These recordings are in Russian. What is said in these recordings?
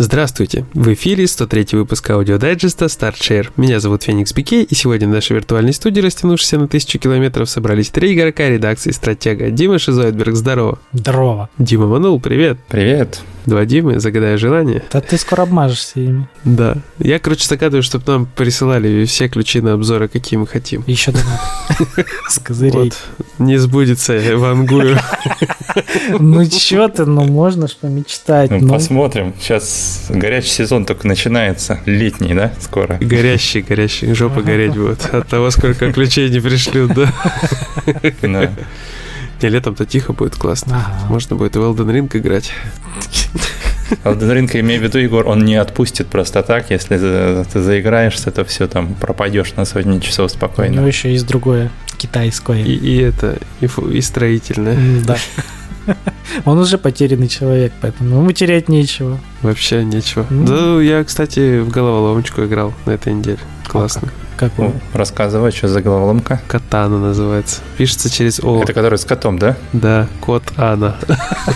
Здравствуйте! В эфире 103 выпуск аудиодайджеста Start Share. Меня зовут Феникс Пикей, и сегодня в нашей виртуальной студии, растянувшейся на тысячу километров, собрались три игрока редакции «Стратега». Дима Шизоидберг, здорово! Здорово! Дима Манул, привет! Привет! Два Димы, загадай желание. Да ты скоро обмажешься ими. Да. Я, короче, загадываю, чтобы нам присылали все ключи на обзоры, какие мы хотим. Еще думаю. С козырей. Не сбудется, я вангую. Ну чё ты, ну можно ж помечтать. Ну, посмотрим. Сейчас горячий сезон только начинается. Летний, да, скоро? Горящий, горящий. Жопа гореть будет. От того, сколько ключей не пришлют, да? Да. Не, летом-то тихо будет классно. Можно будет в Elden Ring играть. Elden Ring, имею в виду, Егор, он не отпустит просто так. Если ты заиграешься, то все, там пропадешь на сотни часов спокойно. У него еще есть другое, китайское. И, и это, и, и строительное. Да. Он уже потерянный человек, поэтому ему терять нечего. Вообще нечего. Mm. Да, я, кстати, в головоломочку играл на этой неделе. Классно. Как он? Рассказывай, что за головоломка? Катана называется. Пишется через О. Это который с котом, да? Да, кот Ана.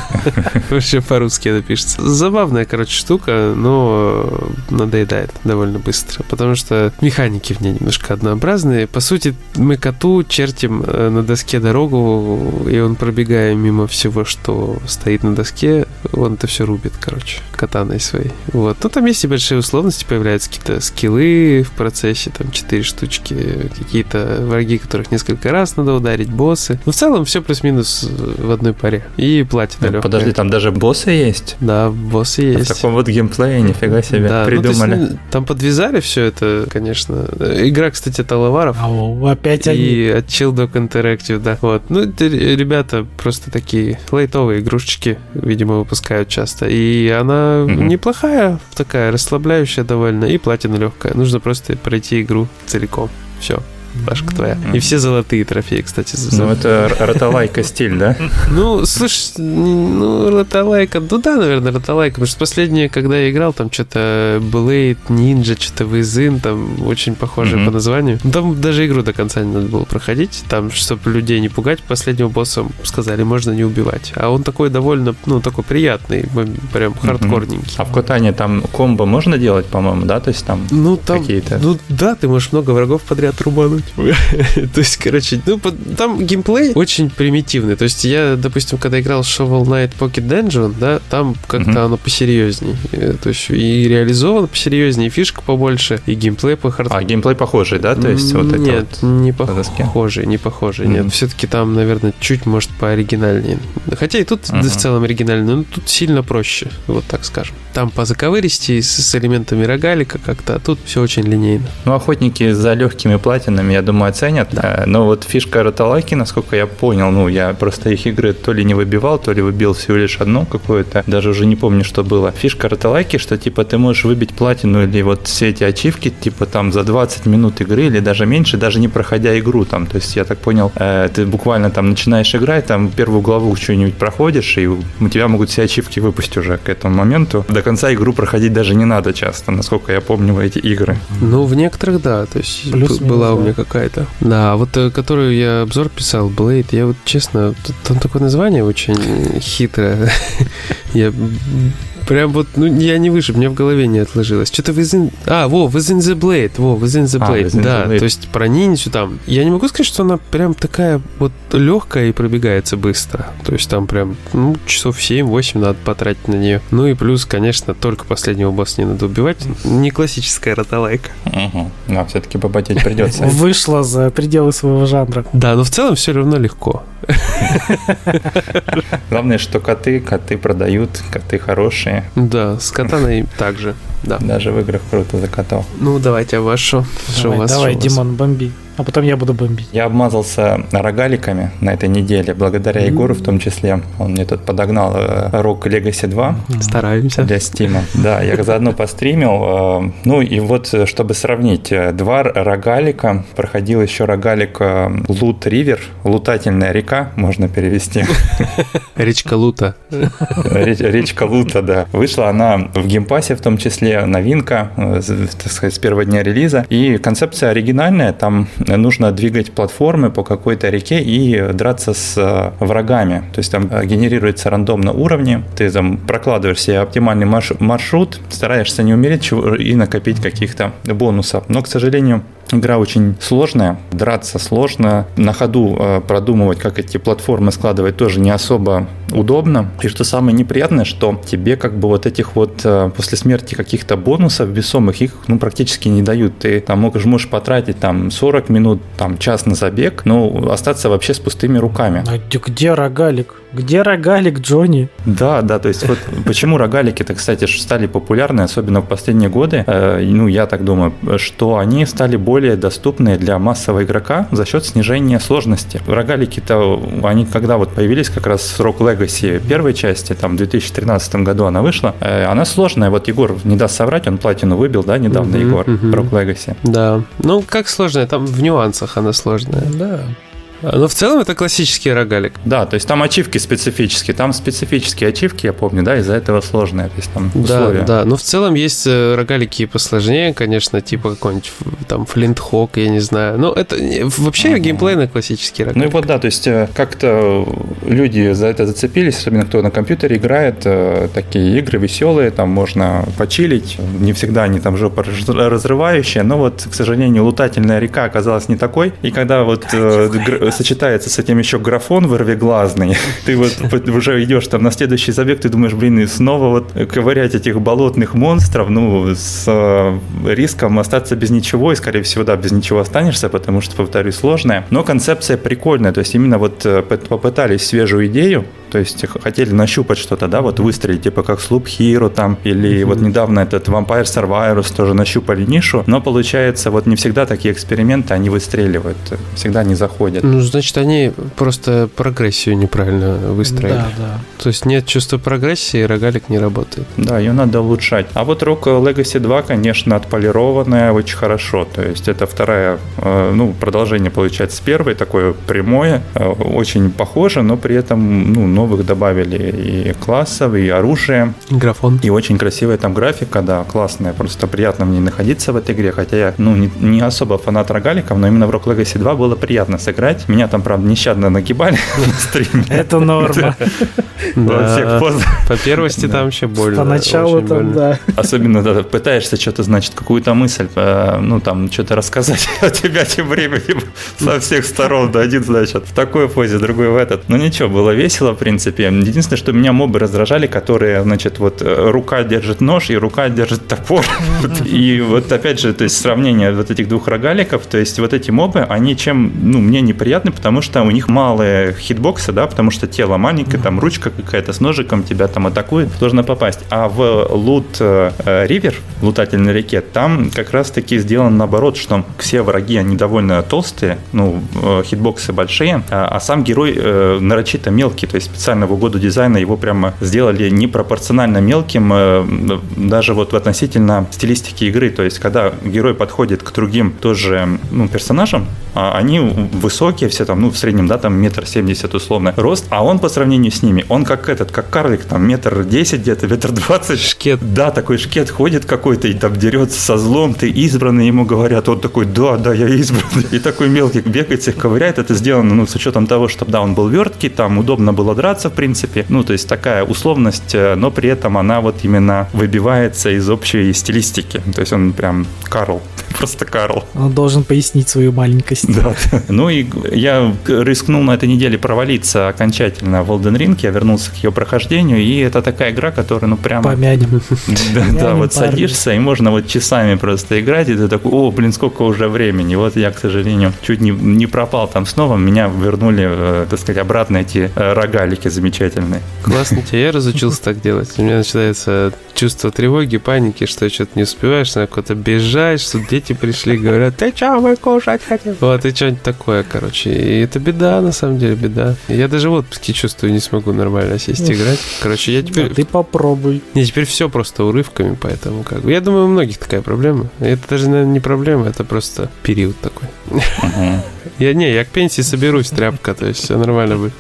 Вообще по-русски это пишется. Забавная, короче, штука, но надоедает довольно быстро, потому что механики в ней немножко однообразные. По сути, мы коту чертим э, на доске дорогу, и он, пробегая мимо всего, что стоит на доске, он это все рубит, короче, катаной своей. Вот. Ну, там есть небольшие условности, появляются какие-то скиллы в процессе, там, 4 четыре штучки, какие-то враги, которых несколько раз надо ударить, боссы. Но в целом все плюс-минус в одной паре. И платина ну, Подожди, там даже боссы есть? Да, боссы есть. В таком вот геймплее, нифига себе, да, придумали. Ну, есть, там подвязали все это, конечно. Игра, кстати, Талаваров. Ау, опять они. И от Chill Dog Interactive, да. Вот. Ну, это ребята просто такие лайтовые игрушечки, видимо, выпускают часто. И она mm-hmm. неплохая, такая расслабляющая довольно, и платина легкая. Нужно просто пройти игру целиком. Все башка твоя. И все золотые трофеи, кстати. Ну, это ротолайка стиль, да? Ну, слышь, ну, ротолайка, ну да, наверное, ротолайка, потому что последнее, когда я играл, там что-то Blade, Ninja, что-то Визин, там очень похожие по названию. Ну, там даже игру до конца не надо было проходить, там, чтобы людей не пугать, последнего босса сказали, можно не убивать. А он такой довольно, ну, такой приятный, прям хардкорненький. А в Котане там комбо можно делать, по-моему, да? То есть там ну, там, какие-то... Ну, да, ты можешь много врагов подряд рубануть делать. То есть, короче, ну, там геймплей очень примитивный. То есть, я, допустим, когда играл Shovel Knight Pocket Dungeon, да, там как-то оно посерьезней. Э, то есть, и реализовано посерьезнее, и фишка побольше, и геймплей по хард... А, геймплей похожий, да? То есть, вот Нет, не похожий, не похожий, нет. Все-таки там, наверное, чуть, может, пооригинальнее. Хотя и тут в целом оригинально, но тут сильно проще, вот так скажем. Там по заковыристи с элементами рогалика как-то, а тут все очень линейно. Ну, охотники за легкими платинами я думаю, оценят. Да. Э, но вот фишка роталайки, насколько я понял, ну, я просто их игры то ли не выбивал, то ли выбил всего лишь одну какую-то, даже уже не помню, что было. Фишка роталайки, что, типа, ты можешь выбить платину или вот все эти ачивки, типа, там, за 20 минут игры или даже меньше, даже не проходя игру там. То есть, я так понял, э, ты буквально там начинаешь играть, там, первую главу что-нибудь проходишь, и у тебя могут все ачивки выпустить уже к этому моменту. До конца игру проходить даже не надо часто, насколько я помню эти игры. Ну, в некоторых, да. То есть, Плюс была у меня какая-то. Да, вот э, которую я обзор писал, Blade, я вот честно, там такое название очень хитрое. Я Прям вот, ну, я не выше, мне в голове не отложилось. Что-то Within... А, во, Within the Blade, во, Within the а, Blade, а, within да. The Blade. То есть про ниндзю там. Я не могу сказать, что она прям такая вот легкая и пробегается быстро. То есть там прям, ну, часов 7-8 надо потратить на нее. Ну и плюс, конечно, только последнего босса не надо убивать. Не классическая роталайка. Угу. Но все-таки побатеть придется. Вышла за пределы своего жанра. Да, но в целом все равно легко. Главное, что коты, коты продают, коты хорошие. Да, с катаной также, да. Даже в играх круто за котов. Ну, давайте, а ваш что? Давай, давай Димон, бомби а потом я буду бомбить. Я обмазался рогаликами на этой неделе, благодаря Егору в том числе. Он мне тут подогнал Rock Legacy 2. Стараемся. Для Steam. Да, я заодно постримил. Э, ну и вот, чтобы сравнить, э, два рогалика. Проходил еще рогалик Loot River, лутательная река, можно перевести. Речка Лута. Речка Лута, да. Вышла она в геймпассе в том числе, вообще новинка, э, так сказать, с первого дня релиза. И концепция оригинальная, там нужно двигать платформы по какой-то реке и драться с э, врагами. То есть там генерируется рандомно уровни, ты там прокладываешь себе оптимальный маршрут, стараешься не умереть и накопить каких-то бонусов. Но, к сожалению, Игра очень сложная, драться сложно, на ходу э, продумывать, как эти платформы складывать тоже не особо удобно. И что самое неприятное, что тебе как бы вот этих вот э, после смерти каких-то бонусов весомых, их ну практически не дают. Ты там можешь, можешь потратить там 40 минут, там час на забег, но остаться вообще с пустыми руками. А где рогалик? Где рогалик, Джонни? Да, да, то есть вот почему рогалики-то, кстати, стали популярны, особенно в последние годы, э, ну, я так думаю, что они стали более доступны для массового игрока за счет снижения сложности. Рогалики-то, они когда вот появились, как раз с Rock Legacy первой части, там, в 2013 году она вышла, э, она сложная, вот Егор не даст соврать, он платину выбил, да, недавно, uh-huh, Егор, uh-huh. Rock Legacy. Да, ну, как сложная, там в нюансах она сложная. Да. А, Но ну, в целом это классический рогалик. Да, то есть там ачивки специфические. Там специфические ачивки, я помню, да, из-за этого сложные. То есть там условия. Да, да. Но в целом есть э, рогалики посложнее, конечно, типа какой-нибудь там флинтхок, я не знаю. Но это вообще ага. геймплейный классический рогалик. Ну и вот да, то есть э, как-то люди за это зацепились, особенно кто на компьютере играет, э, такие игры веселые, там можно почилить. Не всегда они там жопа разрывающие, но вот, к сожалению, лутательная река оказалась не такой. И когда вот сочетается с этим еще графон вырвиглазный. Ты вот уже идешь там на следующий забег, ты думаешь, блин, и снова вот ковырять этих болотных монстров, ну, с э, риском остаться без ничего, и, скорее всего, да, без ничего останешься, потому что, повторюсь, сложная. Но концепция прикольная, то есть именно вот э, попытались свежую идею, то есть хотели нащупать что-то, да, вот выстрелить, типа как Sloop Hero там, или mm-hmm. вот недавно этот Vampire Survivors тоже нащупали нишу, но получается вот не всегда такие эксперименты, они выстреливают, всегда не заходят. Ну, значит, они просто прогрессию неправильно выстроили. Да, да. То есть нет чувства прогрессии, рогалик не работает. Да, ее надо улучшать. А вот Rock Legacy 2, конечно, отполированная очень хорошо. То есть это вторая, э, ну, продолжение получается с первой, такое прямое, э, очень похоже, но при этом, ну, новых добавили и классов, и оружие. И графон. И очень красивая там графика, да, классная, просто приятно мне находиться в этой игре, хотя я, ну, не, не особо фанат рогаликов, но именно в Rock Legacy 2 было приятно сыграть. Меня там, правда, нещадно нагибали на стриме. Это норма. По первости там еще больно. Поначалу там, да. Особенно, да, пытаешься что-то, значит, какую-то мысль, э, ну, там, что-то рассказать, а тебя тем временем со всех сторон, да, один, значит, в такой позе, другой в этот. Ну, ничего, было весело, в принципе принципе. Единственное, что меня мобы раздражали, которые, значит, вот э, рука держит нож и рука держит топор. И вот опять же, то есть сравнение вот этих двух рогаликов, то есть вот эти мобы, они чем, ну, мне неприятны, потому что у них малые хитбоксы, да, потому что тело маленькое, там ручка какая-то с ножиком тебя там атакует, сложно попасть. А в лут ривер, э, лутательной реке, там как раз таки сделано наоборот, что все враги, они довольно толстые, ну, э, хитбоксы большие, а, а сам герой нарочито мелкий, то есть специально в угоду дизайна его прямо сделали непропорционально мелким, э, даже вот относительно стилистики игры. То есть, когда герой подходит к другим тоже ну, персонажам, а они высокие, все там, ну, в среднем, да, там метр семьдесят условно рост, а он по сравнению с ними, он как этот, как карлик, там, метр десять где-то, метр двадцать. Шкет. Да, такой шкет ходит какой-то и там дерется со злом, ты избранный, ему говорят, он такой, да, да, я избранный. И такой мелкий бегает, всех ковыряет. Это сделано, ну, с учетом того, что, да, он был верткий, там удобно было драться, драться, в принципе. Ну, то есть такая условность, э, но при этом она вот именно выбивается из общей стилистики. То есть он прям Карл, просто Карл. Он должен пояснить свою маленькость. Да. Ну и я рискнул на этой неделе провалиться окончательно в Elden Ring, я вернулся к ее прохождению, и это такая игра, которая, ну, прям... Помянем. Да, да, вот садишься, и можно вот часами просто играть, и ты такой, о, блин, сколько уже времени. Вот я, к сожалению, чуть не, не пропал там снова, меня вернули, э, так сказать, обратно эти э, рогалики замечательные. Классно тебе, я разучился так делать. У меня начинается чувство тревоги, паники, что что-то не успеваешь, надо куда-то бежать, что дети пришли, говорят, ты что, мы кушать хотим? Вот, и что-нибудь такое, короче. И это беда, на самом деле, беда. Я даже в отпуске чувствую, не смогу нормально сесть играть. Короче, я теперь... Да, ты попробуй. Не, теперь все просто урывками, поэтому как бы... Я думаю, у многих такая проблема. Это даже, наверное, не проблема, это просто период такой. Я не, я к пенсии соберусь, тряпка, то есть все нормально будет.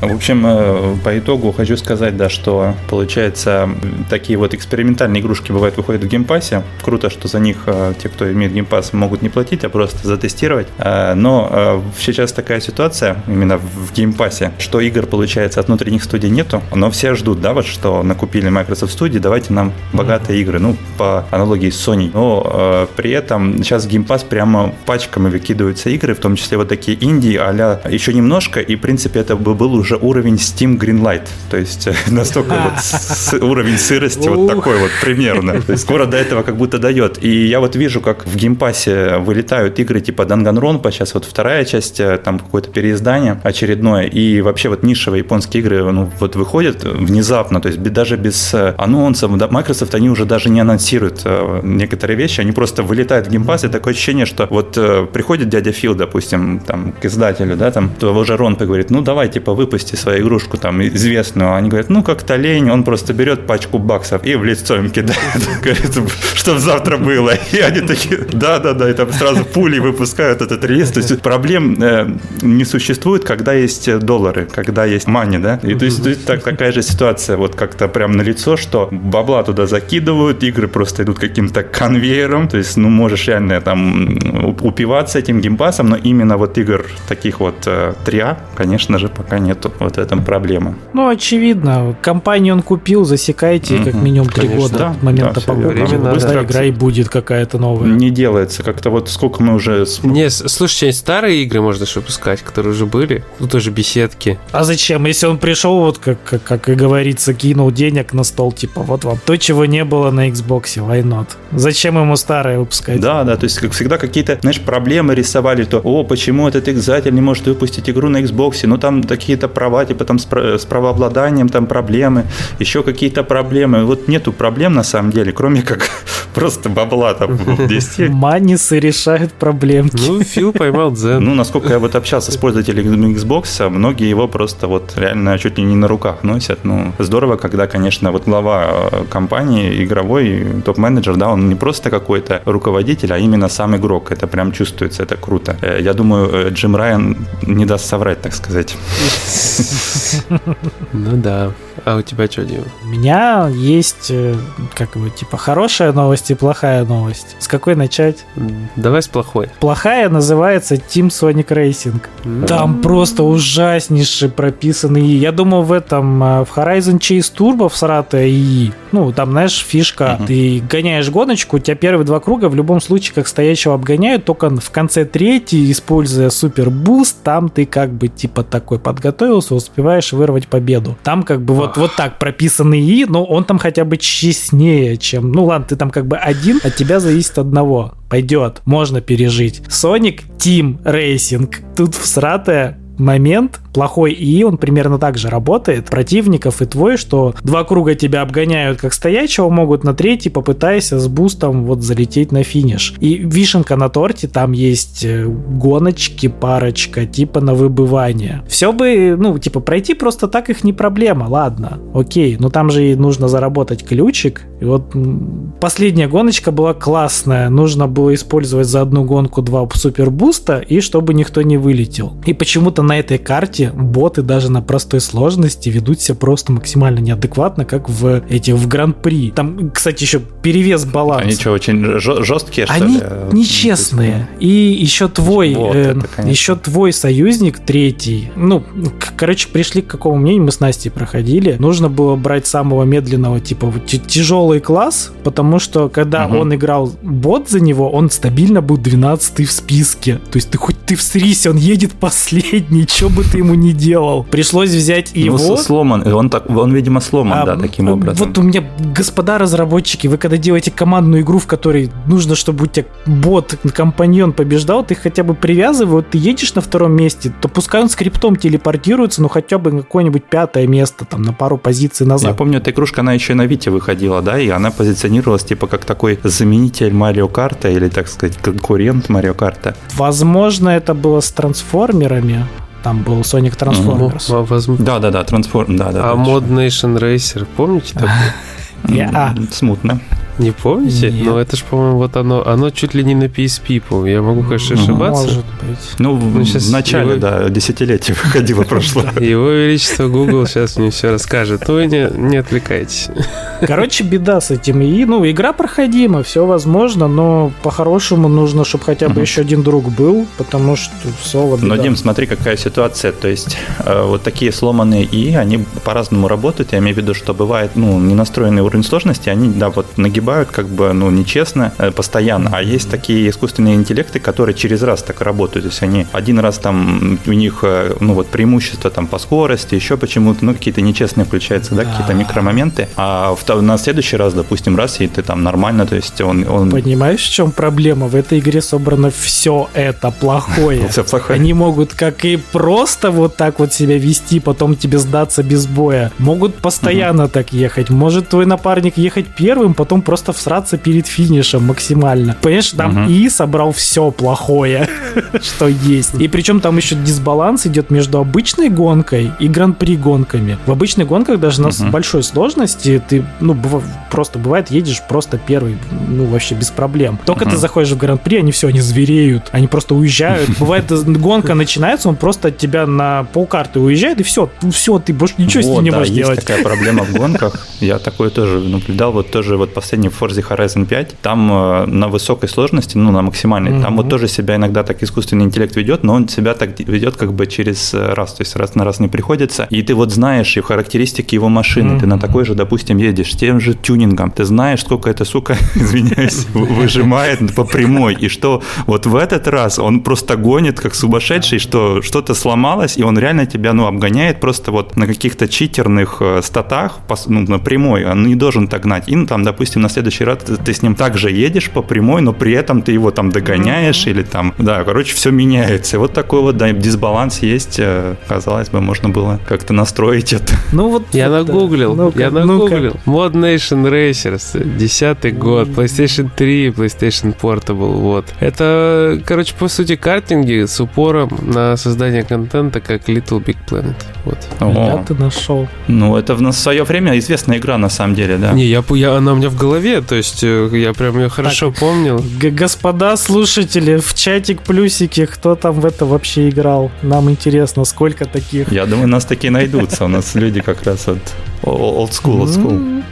В общем, э, по итогу хочу сказать, да, что получается такие вот экспериментальные игрушки бывают выходят в геймпассе. Круто, что за них э, те, кто имеет геймпасс, могут не платить, а просто затестировать. Э, но сейчас такая ситуация именно в геймпассе, что игр, получается, от внутренних студий нету, но все ждут, да, вот что накупили Microsoft Studio, давайте нам богатые игры, ну, по аналогии с Sony. Но при этом сейчас геймпасс прямо пачками выкидываются игры, в том числе вот такие инди, а еще немножко, и, в принципе, это бы был уже уровень Steam Greenlight. То есть настолько вот уровень сырости вот такой вот примерно. То есть скоро до этого как будто дает. И я вот вижу, как в геймпассе вылетают игры типа Danganronpa, сейчас вот вторая часть, э, там какое-то переиздание очередное, и вообще вот нишевые японские игры ну, вот выходят внезапно, то есть даже без э, анонсов. Microsoft, они уже даже не анонсируют э, некоторые вещи, они просто вылетают в геймпасс, и такое ощущение, что вот приходит дядя Фил, допустим, там, к издателю, да, там, того же Ронпа говорит, ну давай, типа, выпусти свою игрушку там известную. Они говорят, ну как-то лень, он просто берет пачку баксов и в лицо им кидает. Говорит, что завтра было. И они такие, да-да-да, и там сразу пули выпускают этот релиз. То есть проблем э, не существует, когда есть доллары, когда есть мани, да. И то есть, то есть так, такая же ситуация, вот как-то прям на лицо, что бабла туда закидывают, игры просто идут каким-то конвейером, то есть, ну, можешь реально там упиваться этим геймпасом, но именно вот игр таких вот э, 3А, конечно же, пока нету вот этом проблемы. Ну, очевидно, компанию он купил, засекайте как минимум три года да, от момента да, покупки. Быстро игра и будет какая-то новая. Не делается, как-то вот сколько мы уже... Не, слушайте, старые игры можно же выпускать, которые уже были, ну тоже беседки. А зачем, если он пришел, вот как, как, как и говорится, кинул денег на стол, типа, вот вам то, чего не было на Xbox, why not? Зачем ему старое выпускать? Да, да, то есть, как всегда, какие-то, знаешь, проблемы рисовали, то, о, почему этот издатель не может выпустить игру на Xbox, ну там какие-то права, типа там с, с правообладанием там проблемы, еще какие-то проблемы. Вот нету проблем на самом деле, кроме как просто бабла там 10. Манисы решают проблемки. Ну, Фил поймал дзен. Ну, насколько я вот общался с пользователями Xbox, многие его просто вот реально чуть ли не на руках носят. Ну, здорово, когда, конечно, вот глава э, компании, игровой топ-менеджер, да, он не просто какой-то руководитель, а именно сам игрок. Это прям чувствуется, это круто. Э, я думаю, э, Джим Райан не даст соврать, так сказать. Ну да. А у тебя что, Дима? У меня есть, э, как бы, типа, хорошая новость и плохая новость. С какой начать? Давай с плохой. Плохая называется Team Sonic Racing. Mm-hmm. Там просто ужаснейший прописанный Я думаю, в этом, э, в Horizon Chase Turbo в Сарате и ну, там, знаешь, фишка, mm-hmm. ты гоняешь гоночку, у тебя первые два круга в любом случае как стоящего обгоняют, только в конце третий, используя супер буст, там ты как бы типа такой подготовился, успеваешь вырвать победу. Там как бы вот, вот так прописанный и, но он там хотя бы честнее, чем... Ну ладно, ты там как бы один, от тебя зависит одного. Пойдет, можно пережить. Sonic Team Racing. Тут всратая момент, плохой ИИ, он примерно так же работает. Противников и твой, что два круга тебя обгоняют как стоячего, могут на третий, попытайся с бустом вот залететь на финиш. И вишенка на торте, там есть э, гоночки, парочка, типа на выбывание. Все бы, ну, типа, пройти просто так их не проблема, ладно, окей, но там же и нужно заработать ключик. И вот последняя гоночка была классная, нужно было использовать за одну гонку два супербуста, и чтобы никто не вылетел. И почему-то на этой карте боты даже на простой сложности ведут себя просто максимально неадекватно, как в эти в Гран-при. Там, кстати, еще перевес баланс. Они что, очень жесткие, что Они ли? нечестные. И еще твой, вот, э, это, еще твой союзник третий. Ну, короче, пришли к какому мнению мы с Настей проходили. Нужно было брать самого медленного, типа тяжелый класс, потому что когда угу. он играл бот за него, он стабильно был 12 в списке. То есть ты хоть ты всрись, он едет последний ничего бы ты ему не делал. Пришлось взять ну, его. Ну, сломан, он, так, он, видимо, сломан, а, да, таким образом. Вот у меня, господа разработчики, вы когда делаете командную игру, в которой нужно, чтобы у тебя бот, компаньон побеждал, ты хотя бы привязывай, вот ты едешь на втором месте, то пускай он скриптом телепортируется, ну хотя бы на какое-нибудь пятое место, там, на пару позиций назад. Я помню, эта игрушка, она еще и на Вите выходила, да, и она позиционировалась типа как такой заменитель Марио Карта или, так сказать, конкурент Марио Карта. Возможно, это было с трансформерами, там был Sonic Transformers. Mm, возможно. Да, да, да, Transform, да, да. А Mod Nation Racer, помните такой? Yeah. Смутно. Не помните? Нет. Но это ж, по-моему, вот оно, оно чуть ли не на PSP, по Я могу, конечно, Ну, ошибаться. Может быть. Ну, Ну, щас в начале, его- да, десятилетия выходило прошло. Его Величество Google сейчас мне все расскажет. Ну, вы не, не отвлекайтесь. Короче, беда с этим. И, ну, игра проходима, все возможно, но по-хорошему нужно, чтобы хотя бы еще один друг был, потому что в соло беда. Но, Дим, смотри, какая ситуация. То есть, э, вот такие сломанные и они по-разному работают. Я имею в виду, что бывает, ну, не настроенный уровень сложности, они, да, вот нагибают как бы, ну, нечестно, э, постоянно. А есть такие искусственные интеллекты, которые через раз так работают. То есть, они один раз там, у них, э, ну, вот преимущество там по скорости, еще почему-то, ну, какие-то нечестные включаются, да, Да. какие-то микромоменты. А в, на следующий раз, допустим, раз, и ты там нормально, то есть, он... он Понимаешь, в чем проблема? В этой игре собрано все это плохое. Всё плохое. Они могут как и просто вот так вот себя вести, потом тебе сдаться без боя. Могут постоянно так ехать. Может твой напарник ехать первым, потом просто всраться перед финишем максимально. Понимаешь, там Мгм. и собрал все плохое, что есть. И причем там еще дисбаланс идет между обычной гонкой и гран-при гонками. В обычных гонках даже на с Мгм. большой сложности ты, ну, просто бывает, едешь просто первый, ну, вообще без проблем. Только ты Мгм. заходишь в гран-при, они все, они звереют, они просто уезжают. Бывает, э, гонка начинается, он просто от тебя на полкарты уезжает, и все, все, ты больше ничего с Вот, ним не да, можешь есть делать. такая проблема в гонках. Я такое тоже наблюдал. Вот тоже вот последний в Forza Horizon 5. Там э, на высокой сложности, ну, на максимальной, там Мгм. вот тоже себя иногда так искусственный интеллект ведет, но он себя так ведет как бы через э, раз, то есть раз на раз не приходится. И ты вот знаешь и характеристики его машины. Ты на такой же, допустим, едешь с тем же тюнингом. Ты знаешь, сколько эта сука, извиняюсь, выжимает по прямой. И что вот в этот раз он просто гонит как сумасшедший, что что-то сломалось, и он реально тебя, ну, обгоняет просто вот на каких-то читерных э, статах, ну, на прямой, он не должен так гнать. И, ну, там, допустим, на следующий раз ты, с ним также едешь по прямой, но при этом ты его там догоняешь или там, да, короче, все меняется. И вот такой вот, да, дисбаланс есть, э, казалось бы, можно было как-то настроить это. Ну вот Я вот, да. нагуглил, я нагуглил. Mod Nation Racers, 10 год, PlayStation 3, PlayStation Portable, вот. Это, короче, по сути, картинги с упором на создание контента, как Little Big Planet, вот. Я ты нашел. ну, это в свое время известная игра, на самом деле, да. Не, я, я, она у меня в голове, то есть э, я прям ее хорошо помнил. Г- Господа слушатели, в чатик плюсики, кто там в это вообще играл? Нам интересно, сколько таких. Я думаю, нас такие найдутся. У нас люди как раз вот old school, old school.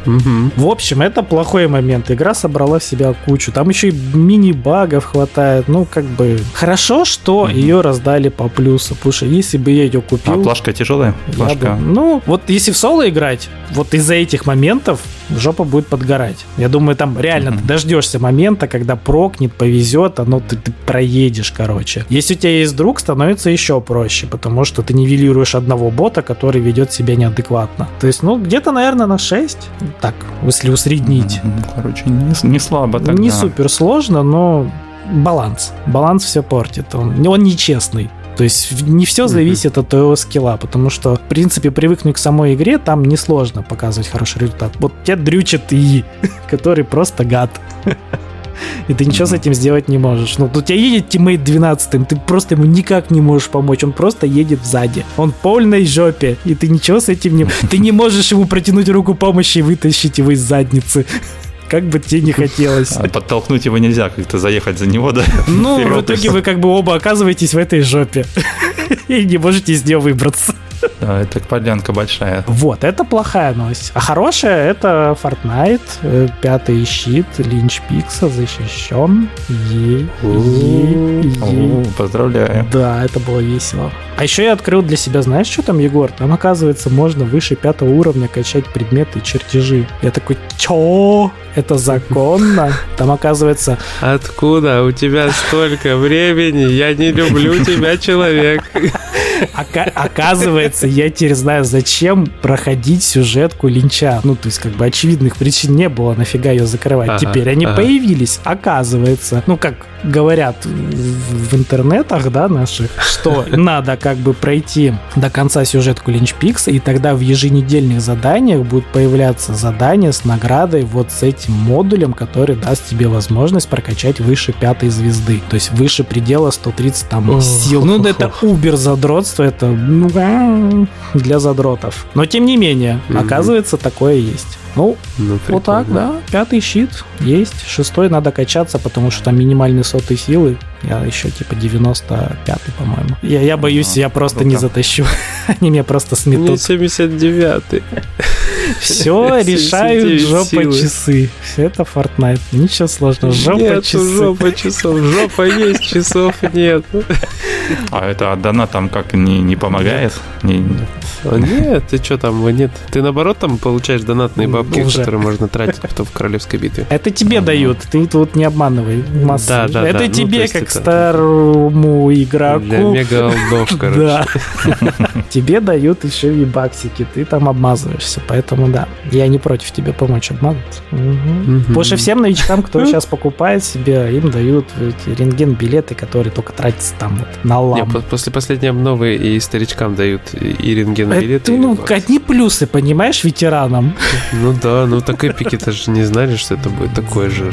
В общем, это плохой момент. Игра собрала в себя кучу. Там еще и мини-багов хватает. Ну, как бы... Хорошо, что ее раздали по плюсу. Потому что если бы я ее А купил... плашка тяжелая? Плашка. бы- ну, вот если в соло играть, вот из-за этих моментов жопа будет подгорать. Я думаю, там реально Мгм. ты дождешься момента, когда прокнет, повезет, оно ты, ты проедешь, короче. Если у тебя есть друг, становится еще проще, потому что ты нивелируешь одного бота, который ведет себя неадекватно. То есть, ну, где-то, наверное, на 6. Так, если усреднить. Мгм. Короче, не, не слабо тогда. Не супер сложно, но баланс. Баланс все портит. Он, он нечестный. То есть не все зависит от твоего скилла, потому что, в принципе, привыкнуть к самой игре, там несложно показывать хороший результат. Вот тебя дрючит и который просто гад. И ты ничего с этим сделать не можешь. Ну, у тебя едет тиммейт 12 ты просто ему никак не можешь помочь. Он просто едет сзади. Он в полной жопе. И ты ничего с этим не... Ты не можешь ему протянуть руку помощи и вытащить его из задницы. Как бы тебе не хотелось. А подтолкнуть его нельзя, как-то заехать за него, да? Ну, в Вперед. итоге вы как бы оба оказываетесь в этой жопе. И не можете из нее выбраться. Да, это подлянка большая. Вот, это плохая новость. А хорошая это Fortnite, э, пятый щит, Линч Пикса защищен. Ей, ей. О, поздравляю. Да, это было весело. А еще я открыл для себя, знаешь, что там, Егор? Там, оказывается, можно выше пятого уровня качать предметы и чертежи. Я такой, чё? Это законно? Там, оказывается, Откуда у тебя столько времени? Я не люблю тебя, человек. Ока- оказывается, я теперь знаю, зачем проходить сюжетку линча. Ну, то есть, как бы очевидных причин не было, нафига ее закрывать. Ага, Теперь они ага. появились, оказывается. Ну, как говорят в, интернетах, да, наших, что надо как бы пройти до конца сюжетку Линч Пикса, и тогда в еженедельных заданиях будут появляться задания с наградой вот с этим модулем, который даст тебе возможность прокачать выше пятой звезды. То есть выше предела 130 там Ох, сил. Ну, это убер задротство, это ну, а, для задротов. Но тем не менее, Мгм. оказывается, такое есть. Ну, Ну, вот так, да. Пятый щит есть. Шестой надо качаться, потому что там минимальные соты силы. Я еще типа 95-й, по-моему. Я, я боюсь, Ага, я просто круто. не затащу. Они меня просто сметут. 79-й. Все решают 79 жопа силы. часы. Все это Fortnite. Ничего сложного. Жопа часы. жопа часов. Жопа есть, часов нет. А это от донат там как не, не помогает? Не- А Нет, ты что там, нет. Ты наоборот там получаешь донатные бабки, Уже. которые можно тратить потом в королевской битве. Это тебе дают, ты тут не обманывай массу. Да, да, это да. Ну, тебе, есть как старому Для игроку. мега олдов, короче. Да. Тебе дают еще и баксики, ты там обмазываешься, поэтому да. Я не против тебе помочь обмазаться. Что всем новичкам, кто сейчас покупает себе, им дают эти рентген-билеты, которые только тратятся там вот на лампу. по- после последней обновы и старичкам дают и и рентген Это, билеты. ну, одни плюсы, понимаешь, ветеранам. Ну да, ну так эпики-то же не знали, что это будет такой же,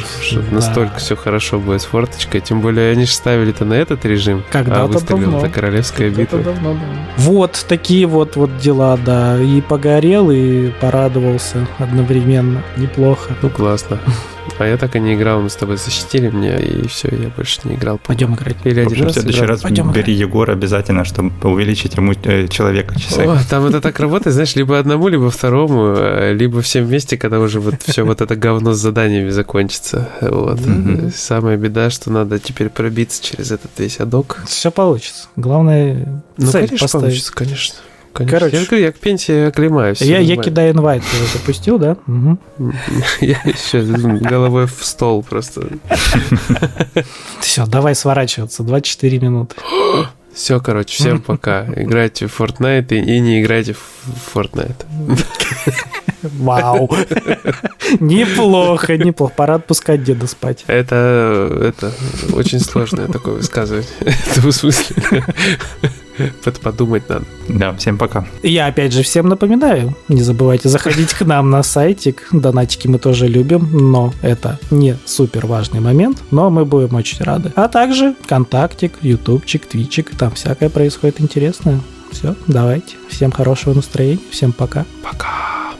настолько все хорошо будет с форточкой. Тем более они же ставили-то на этот режим, а Когда-то выстрелила давно. это королевская Это битва. давно, да. Вот такие вот, вот дела, да. И погорел, и порадовался одновременно. Неплохо. Ну классно. А я так и не играл, мы с тобой защитили меня, и все, я больше не играл. Пойдем играть. Или В один общем, в раз следующий играл. раз Пойдем бери Егора обязательно, чтобы увеличить ему э, человека часы. О, там это так работает, знаешь, либо одному, либо второму, э, либо всем вместе, когда уже вот все вот это говно с заданиями закончится. Вот. Самая беда, что надо теперь пробиться через этот весь адок. Все получится. Главное, Ну, цель конечно, поставить. получится, конечно. Конечно. Короче. я, говорю, я к пенсии оклемаюсь. Я, я кидаю инвайт, ты запустил, да? Я еще головой в стол просто. Все, давай сворачиваться. 24 минуты. Все, короче, всем пока. Играйте в Fortnite и, и не играйте в Fortnite. Вау. Неплохо, неплохо. Пора отпускать деда спать. Это, это очень сложное такое высказывание. Это в смысле. Под- Подумать надо. Да, всем пока. Я опять же всем напоминаю, не забывайте заходить к нам на сайтик. Донатики мы тоже любим, но это не супер важный момент, но мы будем очень рады. А также контактик, ютубчик, твичик, там всякое происходит интересное. Все, давайте. Всем хорошего настроения, всем пока. Пока.